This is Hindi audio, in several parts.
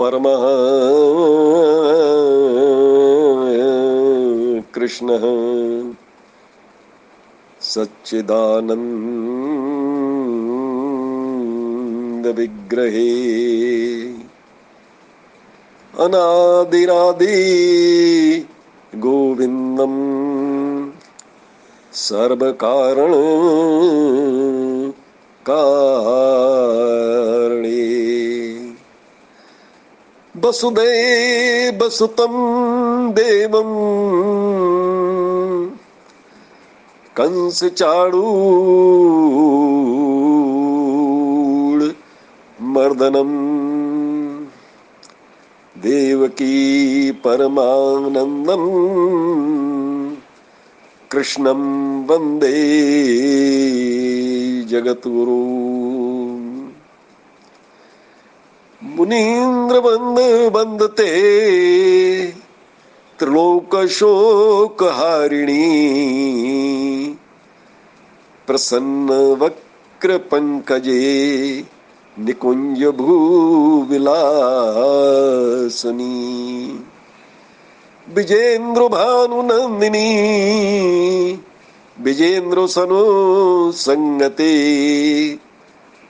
परमः कृष्णः सच्चिदानन्दविग्रहे अनादिरादि गोविन्दम् सर्वकारण कारणे वसुदेवसुतं देवम्। कंसचाणूर मर्दनम्। देवकी परमानन्दम् कृष्णं वंदे जगद्गुरु। मुनीन्द्रवन्द वन्दते त्रिलोकशोकहारिणी प्रसन्नवक्रपङ्कजे निकुञ्जभूविलासनी विजेन्द्रभानुनन्दिनी विजेन्द्रसनो सङ्गते कदा करिष्यसि हमा कृपा कटाक्ष विजेन्द्र सनो कोटि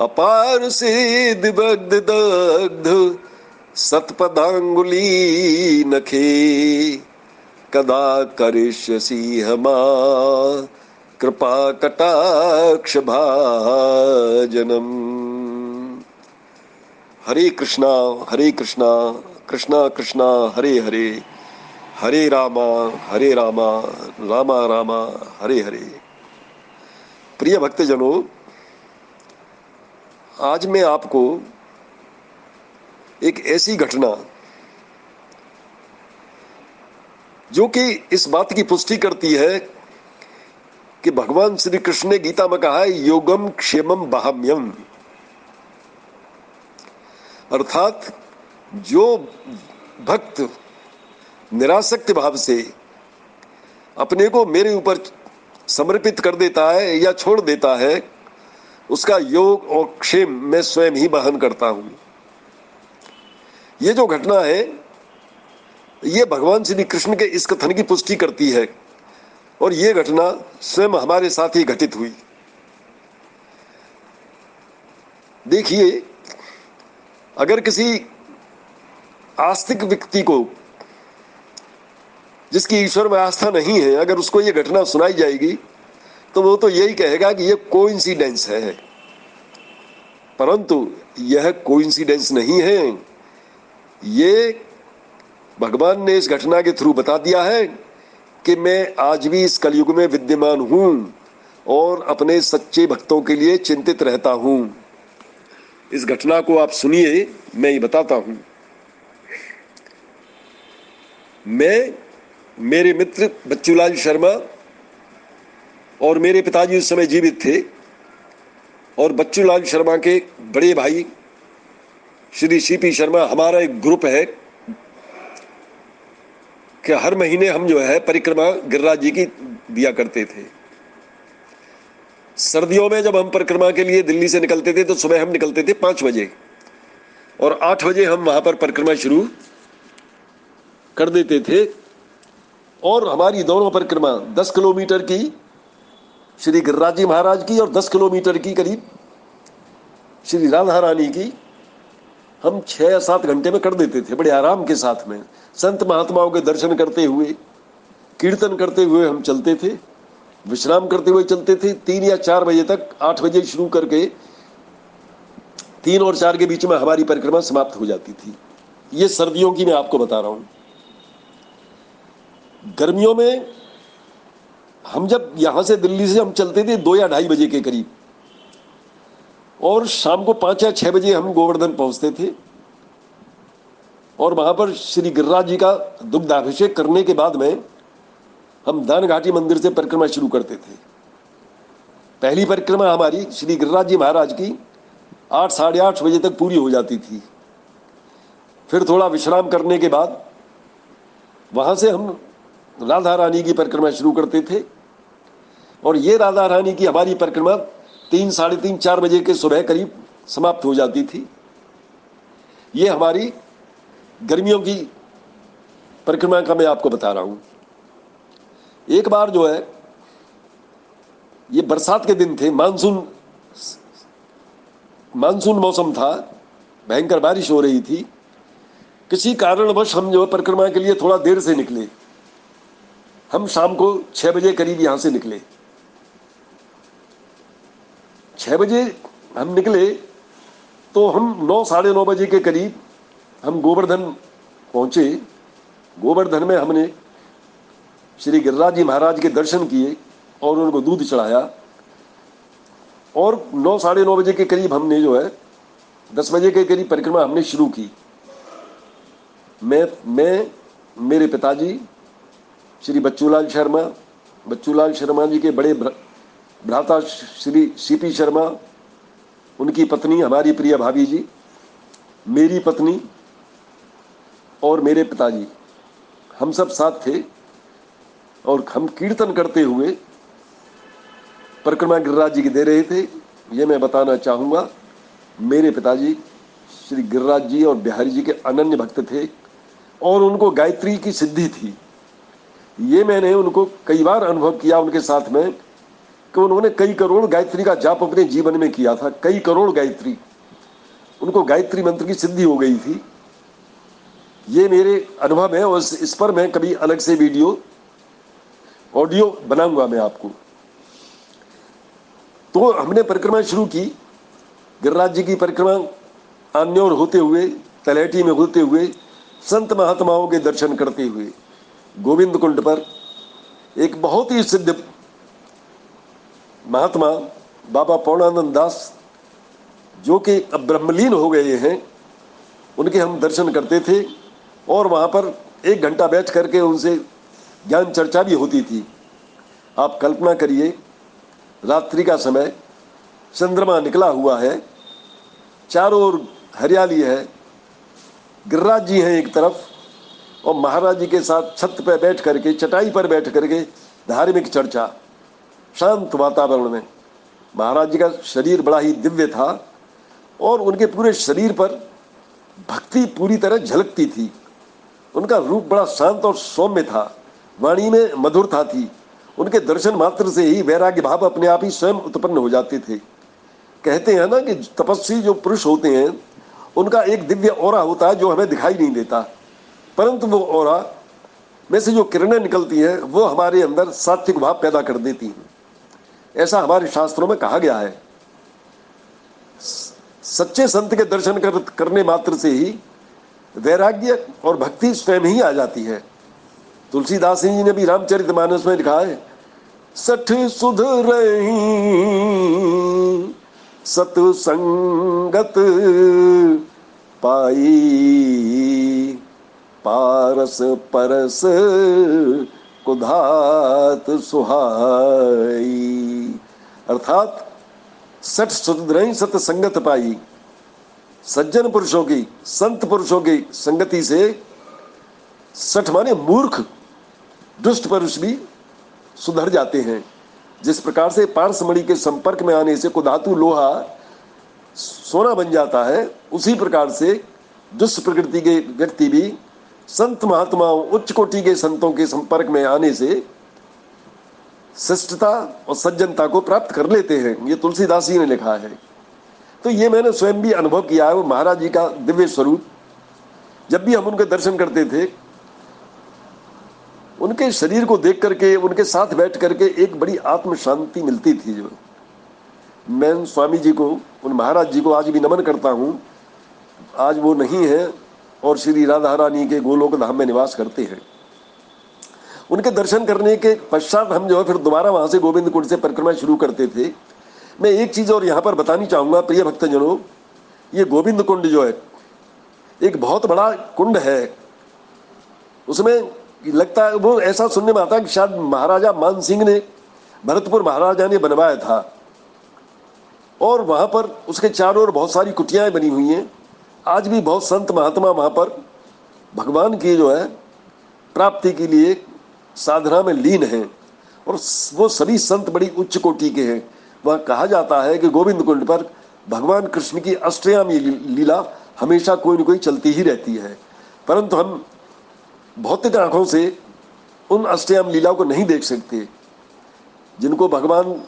अपार सिद्ध बग्ध दग्ध सतपदांगुली नखे। कदा करिष्यसि हमा कृपा कटाक्ष भाजनम। हरे कृष्णा हरे कृष्णा कृष्णा कृष्णा, हरे हरे। हरे रामा हरे रामा रामा रामा, हरे हरे। प्रिय भक्तजनों आज मैं आपको एक ऐसी घटना जो कि इस बात की पुष्टि करती है कि भगवान श्री कृष्ण ने गीता में कहा है, योगम क्षेमम बाहम्यम अर्थात जो भक्त निरासक्त भाव से अपने को मेरे ऊपर समर्पित कर देता है या छोड़ देता है उसका योग और क्षेम मैं स्वयं ही वहन करता हूँ। ये जो घटना है, ये भगवान श्री कृष्ण के इस कथन की पुष्टि करती है और ये घटना स्वयं हमारे साथ ही घटित हुई। देखिए, अगर किसी आस्तिक व्यक्ति को, जिसकी ईश्वर में आस्था नहीं है, अगर उसको ये घटना सुनाई जाएगी तो वो तो यही कहेगा कि ये कोइंसिडेंस है। परंतु यह कोइंसिडेंस नहीं है। ये भगवान ने इस घटना के थ्रू बता दिया है कि मैं आज भी इस कलयुग में विद्यमान हूँ और अपने सच्चे भक्तों के लिए चिंतित रहता हूँ। इस घटना को आप सुनिए, मैं ये बताता हूँ। मैं, मेरे मित्र बच्चूलाल शर्मा और मेरे पिताजी उस समय जीवित थे और बच्चू लाल शर्मा के बड़े भाई श्री सी पी शर्मा हमारा एक ग्रुप है कि हर महीने हम जो है परिक्रमा गिरिराज जी की दिया करते थे। सर्दियों में जब हम परिक्रमा के लिए दिल्ली से निकलते थे तो सुबह हम निकलते थे पाँच बजे और आठ बजे हम वहाँ पर परिक्रमा शुरू कर देते थे और हमारी दोनों परिक्रमा दस किलोमीटर की श्री गिरिराज जी महाराज की और दस किलोमीटर की करीब, श्री राधा रानी की, हम छह या सात घंटे में कर देते थे, बड़े आराम के साथ में। संत महात्माओं के दर्शन करते हुए, कीर्तन करते हुए हम चलते थे, विश्राम करते हुए चलते थे। तीन या चार बजे तक, आठ बजे शुरू करके, तीन और चार के बीच में हमारी परिक्रमा समाप्त हो जाती थी। ये सर्दियों की मैं आपको बता रहा हूँ। गर्मियों में हम जब यहाँ से दिल्ली से हम चलते थे दो या ढाई बजे के करीब, और शाम को पाँच या छः बजे हम गोवर्धन पहुँचते थे, और वहाँ पर श्री गिरिराज जी का दुग्धाभिषेक करने के बाद में हम दान घाटी मंदिर से परिक्रमा शुरू करते थे। पहली परिक्रमा हमारी श्री गिरिराज जी महाराज की आठ, साढ़े आठ बजे तक पूरी हो जाती थी। फिर थोड़ा विश्राम करने के बाद वहाँ से हम राधा रानी की परिक्रमा शुरू करते थे। और ये राधा रानी की हमारी परिक्रमा तीन, साढ़े तीन, चार बजे के सुबह करीब समाप्त हो जाती थी। ये हमारी गर्मियों की परिक्रमा का मैं आपको बता रहा हूँ। एक बार जो है, ये बरसात के दिन थे, मानसून मानसून मौसम था, भयंकर बारिश हो रही थी। किसी कारणवश हम जो परिक्रमा के लिए थोड़ा देर से निकले। हम शाम को छह बजे करीब यहाँ से निकले। छह बजे हम निकले तो हम नौ, साढ़े नौ बजे के करीब हम गोवर्धन पहुँचे। गोवर्धन में हमने श्री गिरिराज जी महाराज के दर्शन किए और उनको दूध चढ़ाया। और नौ, साढ़े नौ बजे के करीब हमने जो है, दस बजे के करीब परिक्रमा हमने शुरू की। मैं मैं, मेरे पिताजी श्री बच्चूलाल शर्मा बच्चूलाल शर्मा जी के बड़े भ्राता श्री सीपी शर्मा, उनकी पत्नी हमारी प्रिय भाभी जी, मेरी पत्नी और मेरे पिताजी। हम सब साथ थे और हम कीर्तन करते हुए परिक्रमा गिरिराज जी की दे रहे थे। ये मैं बताना चाहूँगा, मेरे पिताजी श्री गिरिराज जी और बिहारी जी के अनन्य भक्त थे और उनको गायत्री की सिद्धि थी। ये मैंने उनको कई बार अनुभव किया उनके साथ में कि उन्होंने कई करोड़ गायत्री का जाप अपने जीवन में किया था, कई करोड़ गायत्री। उनको गायत्री मंत्र की सिद्धि हो गई थी। ये मेरे अनुभव है और इस पर मैं कभी अलग से वीडियो, ऑडियो बनाऊँगा मैं आपको। तो हमने परिक्रमा शुरू की। गिरिराज जी की परिक्रमा अन्योर होते हुए, तलहटी में होते हुए, संत महात्माओं के दर्शन करते हुए। गोविंद कुंड पर एक बहुत ही सिद्ध महात्मा बाबा पौर्णानंद दास, जो कि अब ब्रह्मलीन हो गए हैं, उनके हम दर्शन करते थे और वहाँ पर एक घंटा बैठ करके उनसे ज्ञान चर्चा भी होती थी। आप कल्पना करिए, रात्रि का समय चंद्रमा निकला हुआ है, चारों ओर हरियाली है, गिरिराज जी हैं एक तरफ़ और महाराज जी के साथ छत पर बैठ करके, चटाई पर बैठ करके धार्मिक चर्चा, शांत वातावरण में। महाराज जी का शरीर बड़ा ही दिव्य था और उनके पूरे शरीर पर भक्ति पूरी तरह झलकती थी। उनका रूप बड़ा शांत और सौम्य था, वाणी में मधुरता थी। उनके दर्शन मात्र से ही वैराग्य भाव अपने आप ही स्वयं उत्पन्न हो जाते थे। कहते हैं ना कि तपस्वी जो पुरुष होते हैं, उनका एक दिव्य और होता है जो हमें दिखाई नहीं देता। परंतु वो और में से जो किरणें निकलती हैं वो हमारे अंदर सात्विक भाव पैदा कर देती हैं। ऐसा हमारे शास्त्रों में कहा गया है। सच्चे संत के दर्शन कर, करने मात्र से ही वैराग्य और भक्ति स्वयं ही आ जाती है। तुलसीदास जी ने भी रामचरित मानस में लिखा है सठ सुध रही सतसंगत पाई पारस परस कुधात सुहाई। अर्थात सठ सुध रही सतसंगत पाई। सज्जन पुरुषों की, संत पुरुषों की संगति से सठ माने मूर्ख, दुष्ट पुरुष भी सुधर जाते हैं। जिस प्रकार से पार्समणि के संपर्क में आने से कुधातु लोहा सोना बन जाता है, उसी प्रकार से दुष्ट प्रकृति के व्यक्ति भी संत महात्माओं उच्च कोटि के संतों के संपर्क में आने से श्रेष्ठता और सज्जनता को प्राप्त कर लेते हैं। ये तुलसीदास जी ने लिखा है। तो ये मैंने स्वयं भी अनुभव किया है। वो महाराज जी का दिव्य स्वरूप। जब भी हम उनके दर्शन करते थे, उनके शरीर को देख करके, उनके साथ बैठ करके एक बड़ी आत्म शांति मिलती थी जो। मैं स्वामी जी को, उन महाराज जी को आज भी नमन करता हूँ। आज वो नहीं है। और श्री राधा रानी के गोलोक धाम में निवास करते हैं। उनके दर्शन करने के पश्चात हम जो है फिर दोबारा वहाँ से गोविंद कुंड से परिक्रमा शुरू करते थे। मैं एक चीज़ और यहाँ पर बतानी चाहूँगा, प्रिय भक्तजनों, ये गोविंद कुंड जो है, एक बहुत बड़ा कुंड है। उसमें लगता है, वो ऐसा सुनने में आता है कि शायद महाराजा मान सिंह ने, भरतपुर महाराजा ने बनवाया था। और वहाँ पर उसके चारों ओर बहुत सारी कुटियाएँ बनी हुई हैं। आज भी बहुत संत महात्मा वहाँ पर भगवान की जो है प्राप्ति के लिए साधना में लीन हैं और वो सभी संत बड़ी उच्च कोटि के हैं। वह कहा जाता है कि गोविंद कुंड पर भगवान कृष्ण की अष्टयामी लीला हमेशा कोई न कोई चलती ही रहती है। परंतु हम भौतिक आँखों से उन अष्टयाम लीला को नहीं देख सकते, जिनको भगवान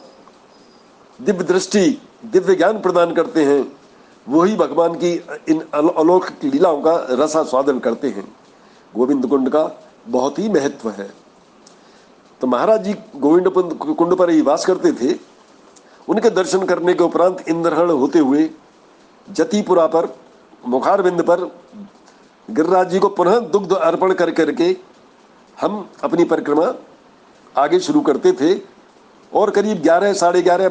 दिव्य दृष्टि, दिव्य ज्ञान प्रदान करते हैं। वही भगवान की, इन अलौकिक लीलाओं का रसा स्वादन करते हैं। गोविंद कुंड का बहुत ही महत्व है। तो महाराज जी गोविंद कुंड पर ही वास करते थे। उनके दर्शन करने के उपरांत इंद्रहण होते हुए जतिपुरा पर मुखारबिंद पर गिरिराज जी को पुनः दुग्ध अर्पण कर करके हम अपनी परिक्रमा आगे शुरू करते थे। और करीब ग्यारह, साढ़े ग्यारह,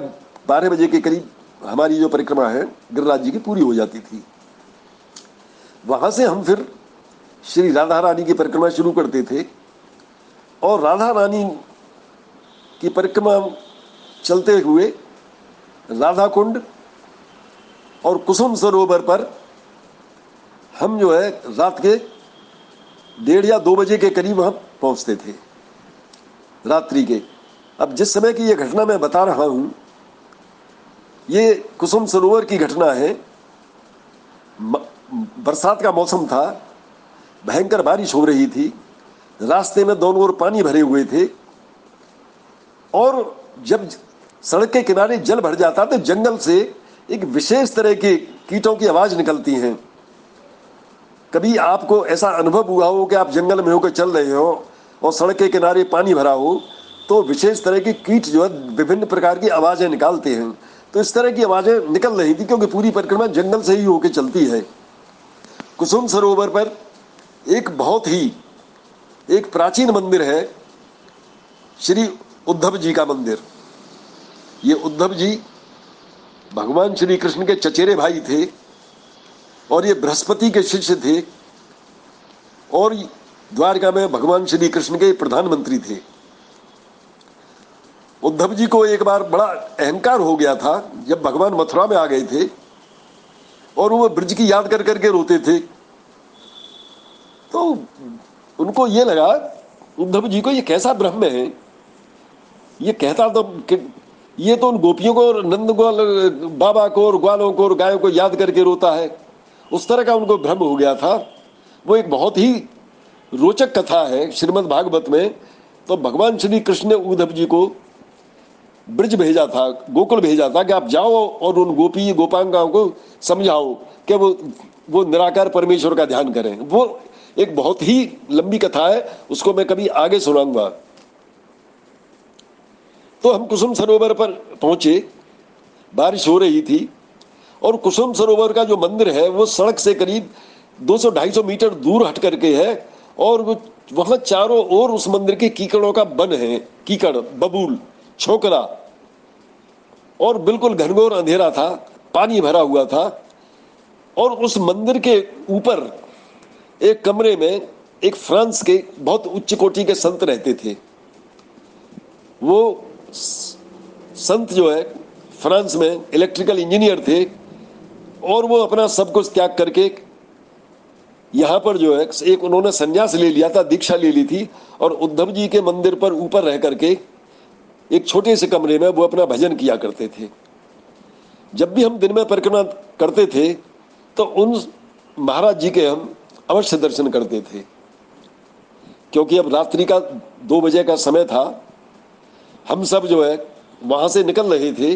बारह बजे के करीब हमारी जो परिक्रमा है गिरिराज जी की पूरी हो जाती थी। वहाँ से हम फिर श्री राधा रानी की परिक्रमा शुरू करते थे और राधा रानी की परिक्रमा चलते हुए राधा कुंड और कुसुम सरोवर पर हम जो है रात के डेढ़ या दो बजे के करीब वहाँ पहुँचते थे, रात्रि के। अब जिस समय की यह घटना मैं बता रहा हूँ ये कुसुम सरोवर की घटना है। बरसात का मौसम था, भयंकर बारिश हो रही थी, रास्ते में दोनों ओर पानी भरे हुए थे। और जब सड़क के किनारे जल भर जाता तो जंगल से एक विशेष तरह के कीटों की आवाज़ निकलती है। कभी आपको ऐसा अनुभव हुआ हो कि आप जंगल में होकर चल रहे हो और सड़क के किनारे पानी भरा हो तो विशेष तरह के कीट जो है, विभिन्न प्रकार की आवाज़ें निकालते हैं। तो इस तरह की आवाज़ें निकल रही थी, क्योंकि पूरी परिक्रमा जंगल से ही होकर चलती है। कुसुम सरोवर पर एक बहुत ही, एक प्राचीन मंदिर है, श्री उद्धव जी का मंदिर। ये उद्धव जी भगवान श्री कृष्ण के चचेरे भाई थे, और ये बृहस्पति के शिष्य थे, और द्वारका में भगवान श्री कृष्ण के प्रधानमंत्री थे। उद्धव जी को एक बार बड़ा अहंकार हो गया था, जब भगवान मथुरा में आ गए थे, और वो ब्रज की याद कर करके रोते थे। तो उनको ये लगा, उद्धव जी को ये कैसा ब्रह्म है? ये कहता तो ये तो उन गोपियों को नंद ग्वाल बाबा को और ग्वालों को और गायों को याद करके रोता है। उस तरह का उनको भ्रम हो गया था। वो एक बहुत ही रोचक कथा है श्रीमद् भागवत में। तो भगवान श्री कृष्ण ने उद्धव जी को ब्रज भेजा था, गोकुल भेजा था कि आप जाओ और उन गोपी गोपांगाओं को समझाओ कि वो वो निराकार परमेश्वर का ध्यान करें। वो एक बहुत ही लंबी कथा है, उसको मैं कभी आगे सुनाऊँगा। तो हम कुसुम सरोवर पर पहुँचे, बारिश हो रही थी, और कुसुम सरोवर का जो मंदिर है, वो सड़क से करीब 200-250 मीटर दूर हट करके है, और वहाँ चारों ओर उस मंदिर के कीकड़ों का बन है, कीकड़, बबूल। छोकरा और बिल्कुल घनघोर अंधेरा था, पानी भरा हुआ था और उस मंदिर के ऊपर एक कमरे में एक फ्रांस के बहुत उच्च कोटि के संत रहते थे। वो संत जो है, फ्रांस में इलेक्ट्रिकल इंजीनियर थे और वो अपना सब कुछ त्याग करके यहाँ पर जो है, एक उन्होंने संन्यास ले लिया था, दीक्षा ले ली थी और उद्धव जी के मंदिर पर ऊपर रह करके एक छोटे से कमरे में वो अपना भजन किया करते थे। जब भी हम दिन में परिक्रमा करते थे तो उन महाराज जी के हम अवश्य दर्शन करते थे। क्योंकि अब रात्रि का दो बजे का समय था, हम सब जो है वहाँ से निकल रहे थे।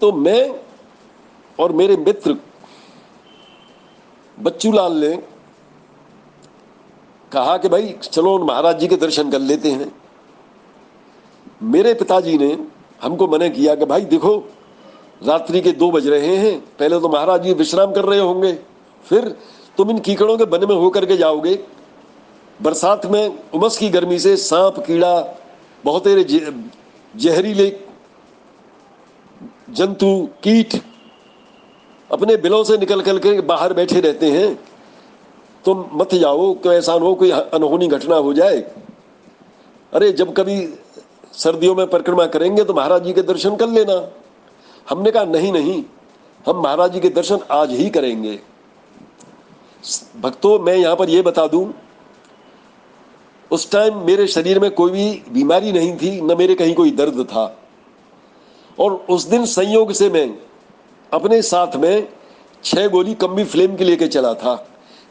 तो मैं और मेरे मित्र बच्चू लाल ने कहा कि भाई, चलो महाराज जी के दर्शन कर लेते हैं। मेरे पिताजी ने हमको मना किया कि भाई देखो, रात्रि के दो बज रहे हैं, पहले तो महाराज जी विश्राम कर रहे होंगे, फिर तुम इन कीकड़ों के बन में होकर के जाओगे। बरसात में उमस की गर्मी से सांप, कीड़ा बहुत जहरीले जंतु, कीट अपने बिलों से निकल कर के बाहर बैठे रहते हैं। तुम मत जाओ क्यों ऐसा हो कोई अनहोनी घटना हो जाए। अरे जब कभी सर्दियों में परिक्रमा करेंगे तो महाराज जी के दर्शन कर लेना। हमने कहा, नहीं नहीं, हम महाराज जी के दर्शन आज ही करेंगे। भक्तों, मैं यहाँ पर यह बता दूँ, उस टाइम मेरे शरीर में कोई भी बीमारी नहीं थी, न मेरे कहीं कोई दर्द था। और उस दिन संयोग से मैं अपने साथ में छह गोली कम्बी फ्लेम की लेके चला था।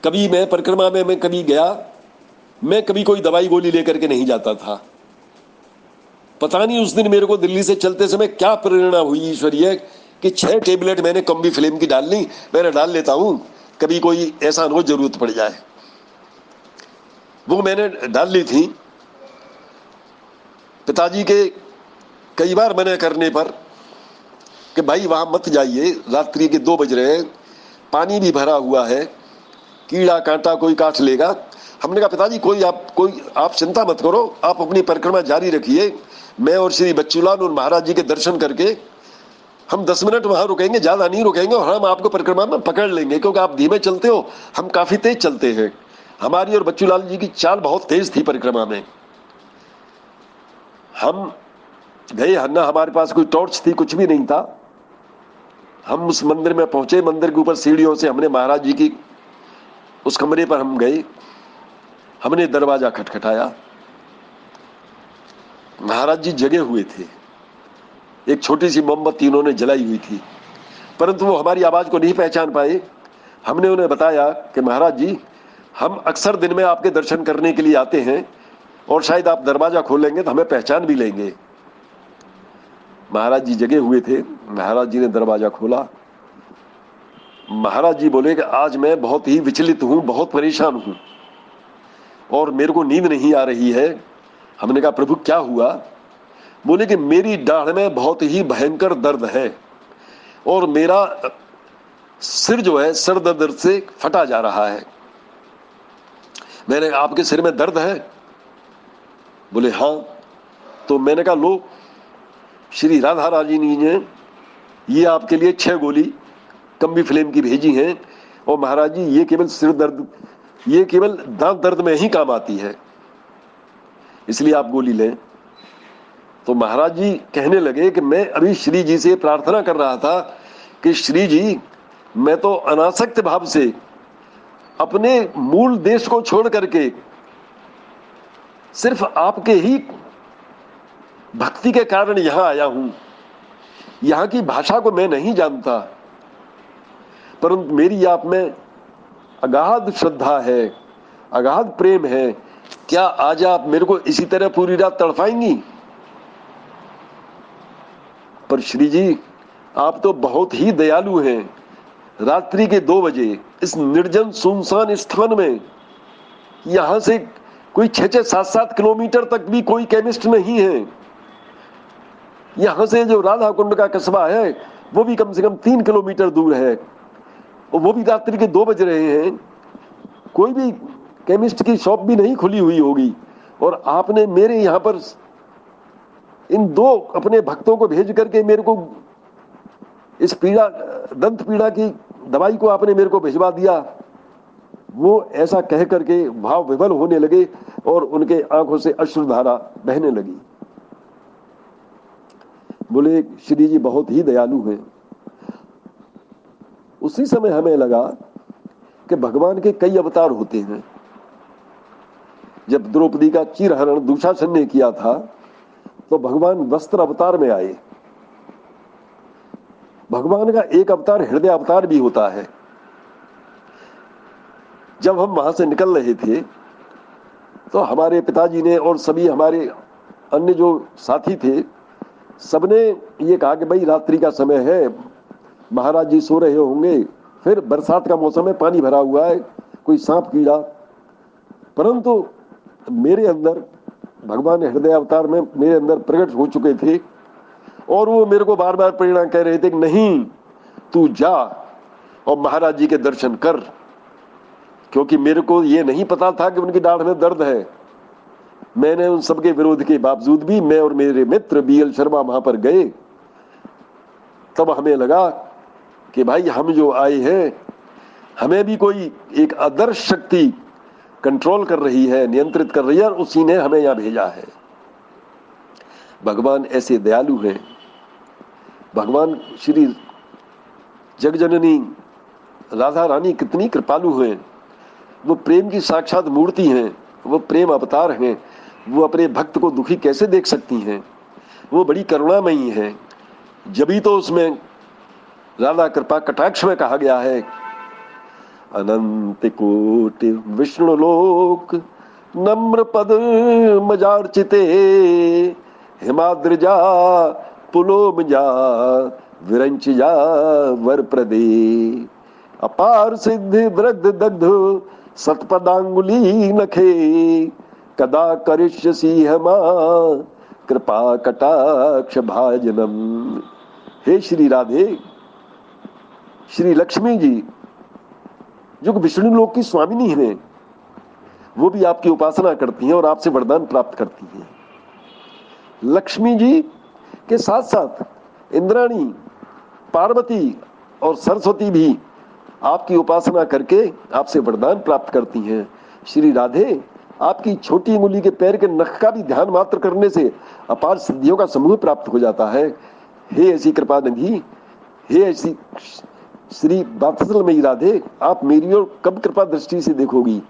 कभी मैं परिक्रमा में, मैं कभी गया, मैं कभी कोई दवाई गोली लेकर के नहीं जाता था। पता नहीं उस दिन मेरे को दिल्ली से चलते समय क्या प्रेरणा हुई ईश्वरीय, कि छह टेबलेट मैंने कम्बी फ़िल्म की डाल ली, मैंने डाल लेता हूँ, कभी कोई ऐसा हो ज़रूरत पड़ जाए। वो मैंने डाल ली थी। पिताजी के कई बार मना करने पर कि भाई वहाँ मत जाइए, रात्रि के दो बज रहे हैं, पानी भी भरा हुआ है, कीड़ा कांटा कोई काट लेगा। हमने कहा, पिताजी कोई आप कोई, आप चिंता मत करो, आप अपनी परिक्रमा जारी रखिए। मैं और श्री बच्चूलाल और महाराज जी के दर्शन करके हम दस मिनट वहाँ रुकेंगे, ज़्यादा नहीं रुकेंगे और हम आपको परिक्रमा में पकड़ लेंगे, क्योंकि आप धीमे चलते हो, हम काफ़ी तेज चलते हैं। हमारी और बच्चूलाल जी की चाल बहुत तेज थी परिक्रमा में। हम गए, हन्ना हमारे पास कोई टॉर्च थी, कुछ भी नहीं था। हम उस मंदिर में पहुँचे, मंदिर के ऊपर सीढ़ियों से हमने महाराज जी की उस कमरे पर हम गए। हमने दरवाज़ा खटखटाया। महाराज जी जगे हुए थे। एक छोटी सी मोमबत्ती उन्होंने जलाई हुई थी। परंतु वो हमारी आवाज़ को नहीं पहचान पाए। हमने उन्हें बताया कि महाराज जी, हम अक्सर दिन में आपके दर्शन करने के लिए आते हैं और शायद आप दरवाज़ा खोलेंगे तो हमें पहचान भी लेंगे। महाराज जी जगे हुए थे। महाराज जी ने दरवाज़ा खोला। महाराज जी बोले कि आज मैं बहुत ही विचलित हूँ, बहुत परेशान हूँ और मेरे को नींद नहीं आ रही है। हमने कहा, प्रभु, क्या हुआ? बोले कि, मेरी डाढ़ में बहुत ही भयंकर दर्द है और मेरा सिर जो है, सर दर्द से फटा जा रहा है। मैंने आपके सिर में दर्द है? बोले हाँ। तो मैंने कहा, लो, श्री राधा राज़ी जी ने ये आपके लिए छह गोली कम्बी फ्लेम की भेजी हैं और महाराज जी, ये केवल सिर दर्द, ये केवल दांत दर्द में ही काम आती है। इसलिए आप गोली लें। तो महाराज जी कहने लगे कि मैं अभी श्री जी से प्रार्थना कर रहा था कि श्री जी, मैं तो अनासक्त भाव से अपने मूल देश को छोड़ करके सिर्फ़ आपके ही भक्ति के कारण यहाँ आया हूँ। यहाँ की भाषा को मैं नहीं जानता, परंतु मेरी आप में अगाध श्रद्धा है, अगाध प्रेम है क्या आज आप मेरे को इसी तरह पूरी रात तड़फाएँगी? पर श्री जी आप तो बहुत ही दयालु हैं। रात्रि के दो बजे इस निर्जन सुनसान स्थान में, यहाँ से कोई छह छह सात सात किलोमीटर तक भी कोई केमिस्ट नहीं है। यहाँ से जो राधा कुंड का कस्बा है, वो भी कम से कम तीन किलोमीटर दूर है। और वो भी रात्रि के दो बज रहे हैं। कोई भी केमिस्ट की शॉप भी नहीं खुली हुई होगी। और आपने मेरे यहाँ पर इन दो अपने भक्तों को भेज करके मेरे को इस पीड़ा, दंत पीड़ा की दवाई को आपने मेरे को भिजवा दिया, वो ऐसा कह करके भाव विवल होने लगे और उनके आँखों से अश्रुधारा बहने लगी। बोले, श्री जी बहुत ही दयालु हैं। उसी समय हमें लगा कि भगवान के कई अवतार होते हैं। जब द्रौपदी का चिरहरण दुशासन ने किया था तो भगवान वस्त्र अवतार में आए। भगवान का एक अवतार हृदय अवतार भी होता है। जब हम वहाँ से निकल रहे थे तो हमारे पिताजी ने और सभी हमारे अन्य जो साथी थे, सबने ये कहा कि भाई रात्रि का समय है, महाराज जी सो रहे होंगे, फिर बरसात का मौसम है, पानी भरा हुआ है, कोई सांप कीड़ा। परंतु मेरे अंदर, भगवान हृदय अवतार में मेरे अंदर प्रकट हो चुके थे और वो मेरे को बार बार प्रेरणा कह रहे थे कि नहीं, तू जा और महाराज जी के दर्शन कर, क्योंकि मेरे को ये नहीं पता था कि उनकी दाढ़ में दर्द है। मैंने उन सबके विरोध के बावजूद भी, मैं और मेरे मित्र बी एल शर्मा वहाँ पर गए। तब हमें लगा कि भाई, हम जो आए हैं, हमें भी कोई एक आदर्श शक्ति कंट्रोल कर रही है, नियंत्रित कर रही है और उसी ने हमें यहाँ भेजा है। भगवान ऐसे दयालु हैं। भगवान श्री जगजननी, राधा रानी कितनी कृपालु हैं। वो प्रेम की साक्षात मूर्ति हैं, वो प्रेम अवतार हैं, वो अपने भक्त को दुखी कैसे देख सकती हैं? वो बड़ी करुणामयी है। जभी तो उसमें राधा कृपा कटाक्ष में कहा गया है अनंत कोटि विष्णु लोक, नम्र पद मजार्चिते, हिमाद्रजा, पुलोमजा, विरंचजा वर प्रदे अपार सिद्धि, वृद्ध, दग्ध, सतपदांगुली, नखे, कदा करिष्यसी हमा कृपा कटाक्ष भाजनम। हे श्री राधे, श्री लक्ष्मी जी जो विष्णु लोक की स्वामिनी है वो भी आपकी उपासना करती हैं और आपसे वरदान प्राप्त करती हैं। लक्ष्मी जी के साथ साथ इंद्राणी, पार्वती और सरस्वती भी आपकी उपासना करके आपसे वरदान प्राप्त करती हैं। श्री राधे, आपकी छोटी उंगली के पैर के नख का भी ध्यान मात्र करने से अपार सिद्धियों का समूह प्राप्त हो जाता है। हे ऐसी कृपा निधि हे ऐसी श्री बात्सल में राधे, आप मेरी ओर कब कृपा दृष्टि से देखोगी?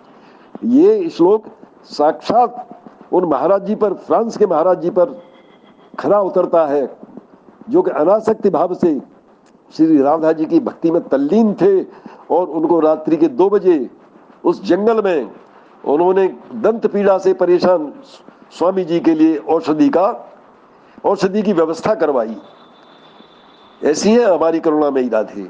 ये श्लोक साक्षात उन महाराज जी पर, फ्रांस के महाराज जी पर खरा उतरता है, जो कि अनासक्ति भाव से श्री राधा जी की भक्ति में तल्लीन थे और उनको रात्रि के दो बजे उस जंगल में उन्होंने दंत पीड़ा से परेशान स्वामी जी के लिए औषधि का, औषधि की व्यवस्था करवाई। ऐसी है हमारी करुणा में राधे।